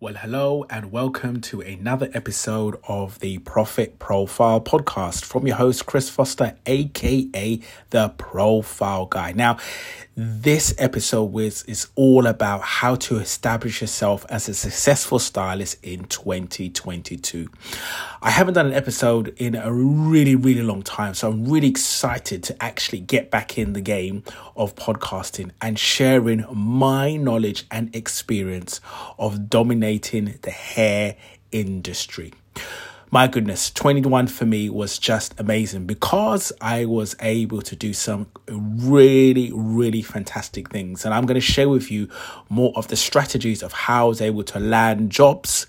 Well, hello and welcome to another episode of the Profit Profile Podcast from your host, Chris Foster, aka the Profile Guy. Now, this episode is, is all about how to establish yourself as a successful stylist in 2022. I haven't done an episode in a really, really long time, so I'm really excited to actually get back in the game of podcasting and sharing my knowledge and experience of dominating dominating the hair industry. My goodness, 21 for me was just amazing because I was able to do some really, really fantastic things. And I'm going to share with you more of the strategies of how I was able to land jobs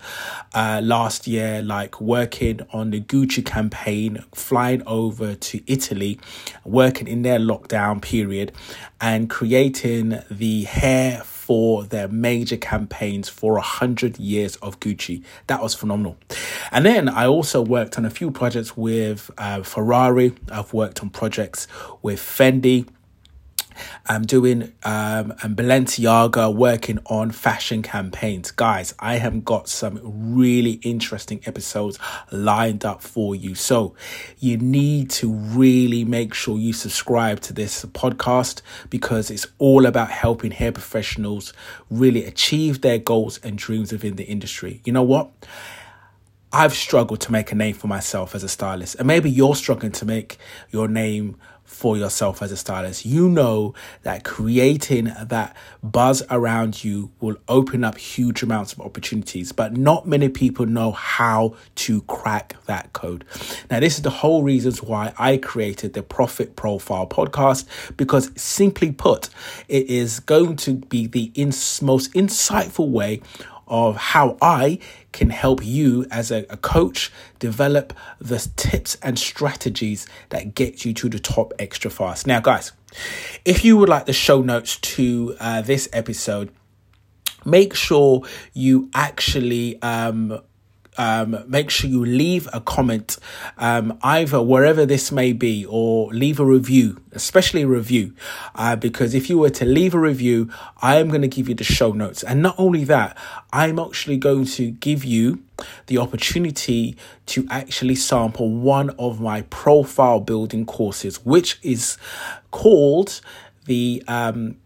uh, last year, like working on the Gucci campaign, flying over to Italy, working in their lockdown period, and creating the hair for their major campaigns for 100 years of Gucci. That was phenomenal. And then I also worked on a few projects with uh, Ferrari. I've worked on projects with Fendi. I'm doing um, and Balenciaga working on fashion campaigns. Guys, I have got some really interesting episodes lined up for you. So you need to really make sure you subscribe to this podcast because it's all about helping hair professionals really achieve their goals and dreams within the industry. You know what? I've struggled to make a name for myself as a stylist, and maybe you're struggling to make your name for yourself as a stylist. You know that creating that buzz around you will open up huge amounts of opportunities, but not many people know how to crack that code. Now, this is the whole reasons why I created the Profit Profile podcast because, simply put, it is going to be the most insightful way of how I can help you as a, a, coach develop the tips and strategies that get you to the top extra fast. Now, guys, if you would like the show notes to uh, this episode, make sure you actually um, um, make sure you leave a comment um, either wherever this may be or leave a review, especially a review. Uh, because if you were to leave a review, I am going to give you the show notes. And not only that, I'm actually going to give you the opportunity to actually sample one of my profile building courses, which is called the. Um,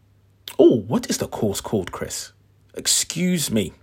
oh, what is the course called, Chris? Excuse me.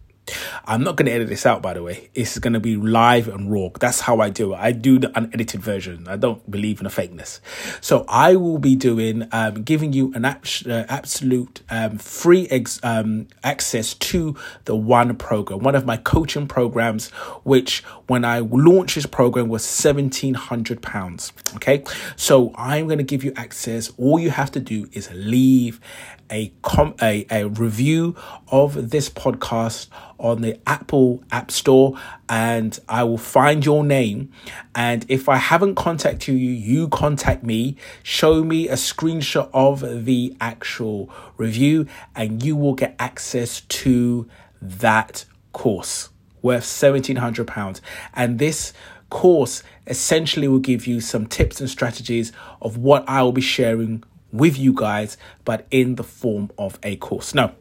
I'm not going to edit this out, by the way. It's going to be live and raw. That's how I do it. I do the unedited version. I don't believe in the fakeness. So I will be doing, um, giving you an abs- uh, absolute um, free ex- um, access to the one program, one of my coaching programs, which when I launched this program was £1,700. Okay. So I'm going to give you access. All you have to do is leave a com a, a review of this podcast on the Apple App Store and I will find your name. And if I haven't contacted you, you contact me, show me a screenshot of the actual review, and you will get access to that course worth £1,700. And this course essentially will give you some tips and strategies of what I will be sharing with you guys, but in the form of a course. Now,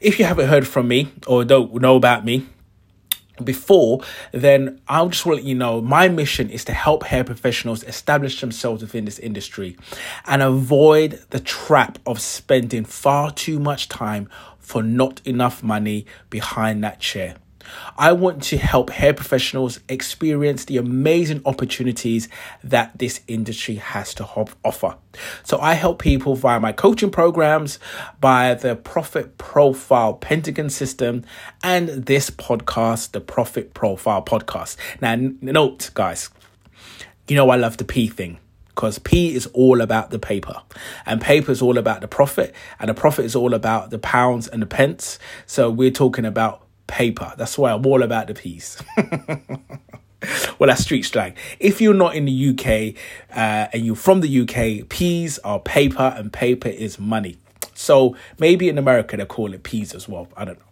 if you haven't heard from me or don't know about me, before, then I'll just let you know my mission is to help hair professionals establish themselves within this industry and avoid the trap of spending far too much time for not enough money behind that chair. I want to help hair professionals experience the amazing opportunities that this industry has to offer. So I help people via my coaching programs, by the Profit Profile Pentagon system, and this podcast, the Profit Profile Podcast. Now, note, guys, you know I love the P thing because P is all about the paper and paper is all about the profit and the profit is all about the pounds and the pence. So we're talking about paper. That's why I'm all about the piece. well, that's street slang. If you're not in the UK uh, and you're from the UK, peas are paper and paper is money. So maybe in America they call it peas as well. I don't know.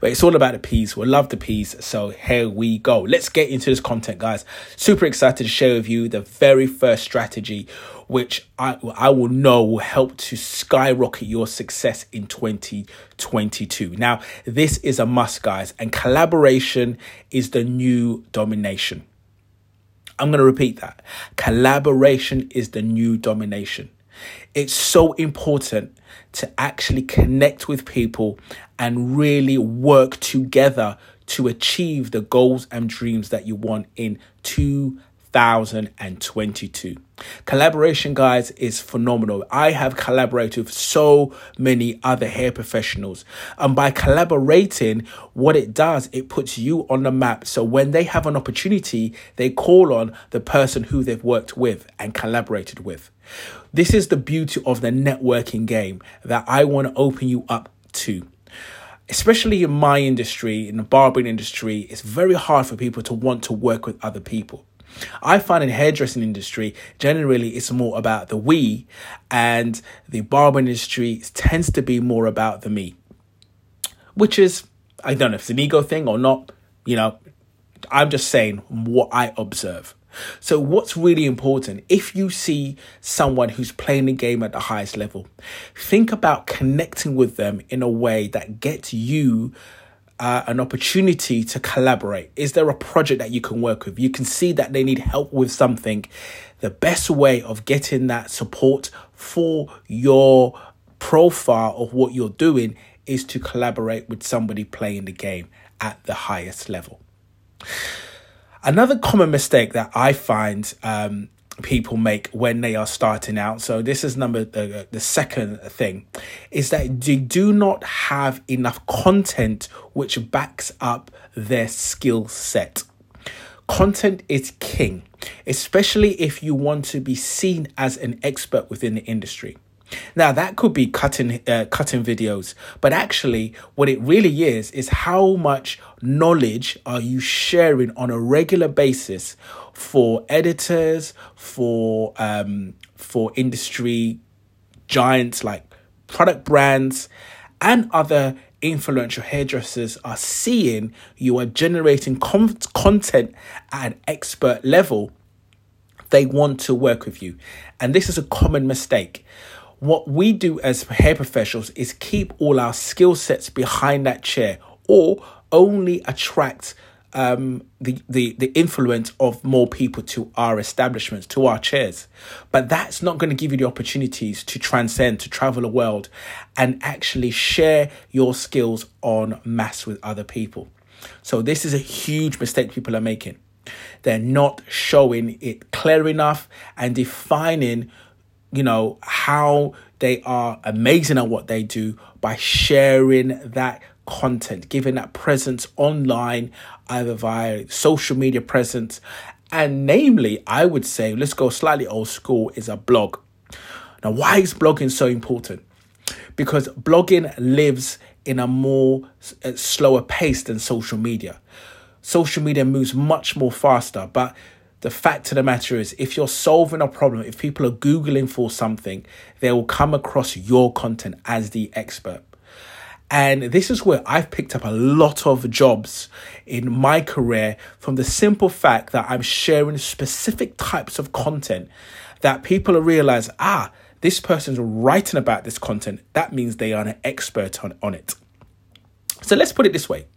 But it's all about the peas. We love the peas. So here we go. Let's get into this content, guys. Super excited to share with you the very first strategy, which I, I will know will help to skyrocket your success in 2022. Now, this is a must, guys, and collaboration is the new domination. I'm going to repeat that. Collaboration is the new domination. It's so important to actually connect with people and really work together to achieve the goals and dreams that you want in 2022. Collaboration, guys, is phenomenal. I have collaborated with so many other hair professionals. And by collaborating, what it does, it puts you on the map. So when they have an opportunity, they call on the person who they've worked with and collaborated with. This is the beauty of the networking game that I want to open you up to especially in my industry, in the barbering industry, it's very hard for people to want to work with other people. I find in hairdressing industry, generally it's more about the we, and the barber industry tends to be more about the me. Which is, I don't know if it's an ego thing or not, you know, I'm just saying what I observe. So, what's really important if you see someone who's playing the game at the highest level, think about connecting with them in a way that gets you uh, an opportunity to collaborate? Is there a project that you can work with? You can see that they need help with something. The best way of getting that support for your profile of what you're doing is to collaborate with somebody playing the game at the highest level. Another common mistake that I find um, people make when they are starting out. So this is number the, the second thing is that they do not have enough content which backs up their skill set. Content is king, especially if you want to be seen as an expert within the industry. Now that could be cutting uh, cutting videos, but actually what it really is is how much knowledge are you sharing on a regular basis for editors, for um, for industry giants like product brands and other influential hairdressers are seeing you are generating com- content at an expert level, they want to work with you. And this is a common mistake. What we do as hair professionals is keep all our skill sets behind that chair or only attract um, the, the, the influence of more people to our establishments, to our chairs. But that's not going to give you the opportunities to transcend, to travel the world, and actually share your skills on mass with other people. So, this is a huge mistake people are making. They're not showing it clear enough and defining, you know, how they are amazing at what they do by sharing that content, giving that presence online, either via social media presence. And namely, I would say, let's go slightly old school, is a blog. Now, why is blogging so important? Because blogging lives in a more uh, slower pace than social media. Social media moves much more faster, but the fact of the matter is, if you're solving a problem, if people are Googling for something, they will come across your content as the expert. And this is where I've picked up a lot of jobs in my career from the simple fact that I'm sharing specific types of content that people realize, ah, this person's writing about this content. That means they are an expert on, on it. So let's put it this way.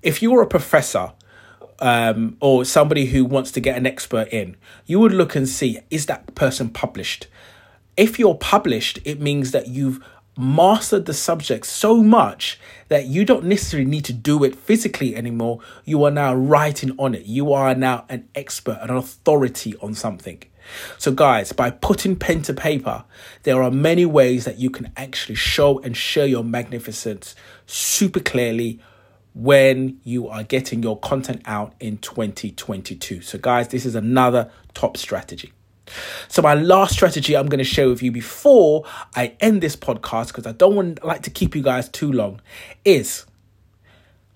If you were a professor um, or somebody who wants to get an expert in, you would look and see, is that person published? If you're published, it means that you've mastered the subject so much that you don't necessarily need to do it physically anymore. You are now writing on it. You are now an expert, an authority on something. So, guys, by putting pen to paper, there are many ways that you can actually show and share your magnificence super clearly when you are getting your content out in 2022. So, guys, this is another top strategy. So my last strategy I'm going to share with you before I end this podcast because I don't want like to keep you guys too long is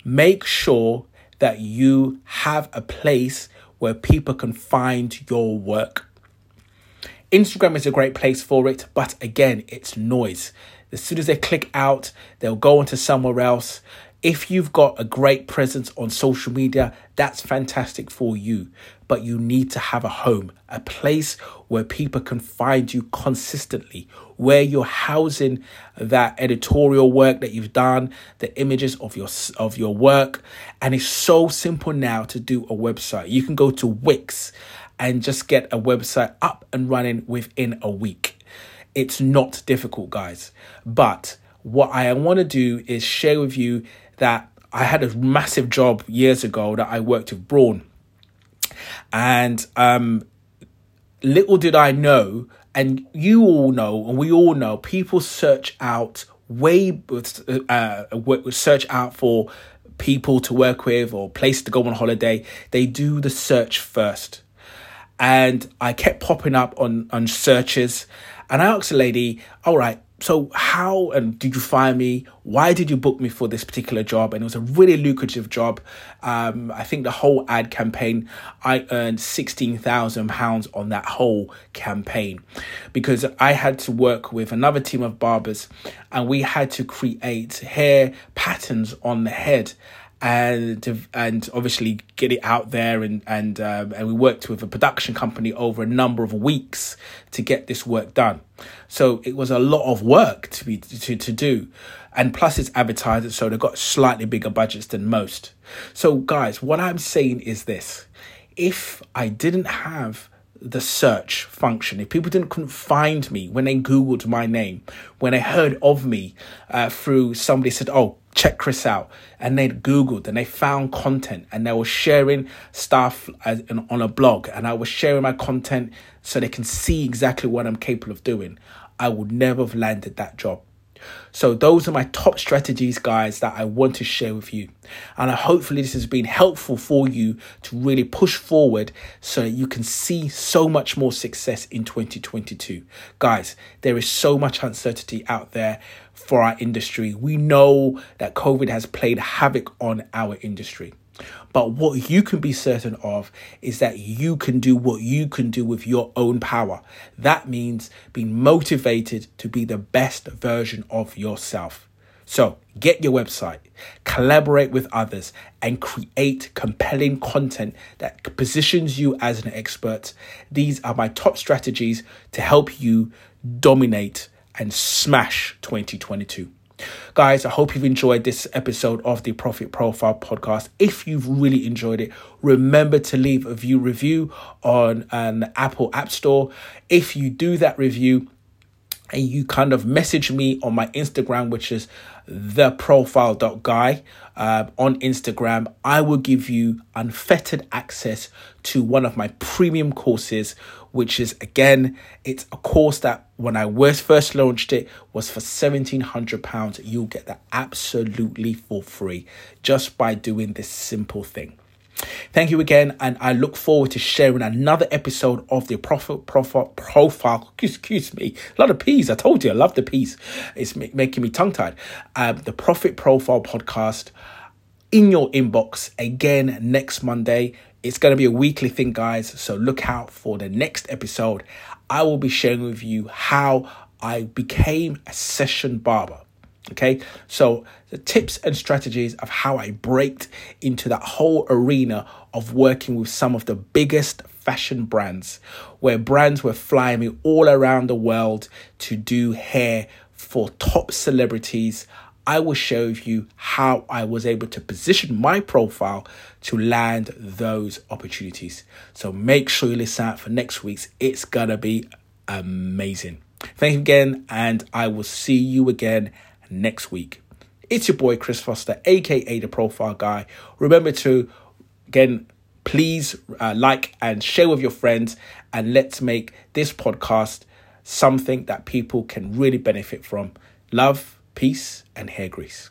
make sure that you have a place where people can find your work. Instagram is a great place for it, but again, it's noise. As soon as they click out, they'll go into somewhere else. If you've got a great presence on social media, that's fantastic for you. But you need to have a home, a place where people can find you consistently, where you're housing that editorial work that you've done, the images of your of your work, and it's so simple now to do a website. You can go to Wix and just get a website up and running within a week. It's not difficult, guys. But what I want to do is share with you that I had a massive job years ago that I worked with Braun. And um, little did I know, and you all know, and we all know, people search out way uh, search out for people to work with or place to go on holiday. They do the search first. And I kept popping up on on searches, and I asked a lady, "All right, so how and did you find me? Why did you book me for this particular job? And it was a really lucrative job. Um, i think the whole ad campaign i earned 16000 pounds on that whole campaign. Because i had to work with another team of barbers and we had to create hair patterns on the head and and obviously get it out there and and um, and we worked with a production company over a number of weeks to get this work done. So it was a lot of work to be to to do, and plus it's advertised, so they've got slightly bigger budgets than most. So guys, what I'm saying is this: if I didn't have the search function. If people didn't couldn't find me when they googled my name, when they heard of me uh, through somebody said, "Oh, check Chris out," and they googled and they found content and they were sharing stuff as, on a blog, and I was sharing my content so they can see exactly what I'm capable of doing. I would never have landed that job. So those are my top strategies, guys, that I want to share with you. And hopefully this has been helpful for you to really push forward so that you can see so much more success in 2022. Guys, there is so much uncertainty out there for our industry. We know that COVID has played havoc on our industry. But what you can be certain of is that you can do what you can do with your own power. That means being motivated to be the best version of yourself. So get your website, collaborate with others, and create compelling content that positions you as an expert. These are my top strategies to help you dominate and smash 2022. Guys, I hope you've enjoyed this episode of the Profit Profile podcast. If you've really enjoyed it, remember to leave a view review on um, an Apple App Store. If you do that review, and you kind of message me on my Instagram, which is the profile.guy uh, on Instagram, I will give you unfettered access to one of my premium courses, which is again, it's a course that when I was first launched it was for £1,700. You'll get that absolutely for free just by doing this simple thing. Thank you again, and I look forward to sharing another episode of the Profit Profile Profile. Excuse me, a lot of peas. I told you, I love the peas. It's making me tongue tied. Um, the Profit Profile podcast in your inbox again next Monday. It's going to be a weekly thing, guys. So look out for the next episode. I will be sharing with you how I became a session barber. Okay, so the tips and strategies of how I braked into that whole arena of working with some of the biggest fashion brands, where brands were flying me all around the world to do hair for top celebrities. I will show you how I was able to position my profile to land those opportunities. So make sure you listen out for next week's. It's gonna be amazing. Thank you again, and I will see you again next week. It's your boy Chris Foster, aka the Profile Guy. Remember to, again, please uh, like and share with your friends, and let's make this podcast something that people can really benefit from. Love, peace, and hair grease.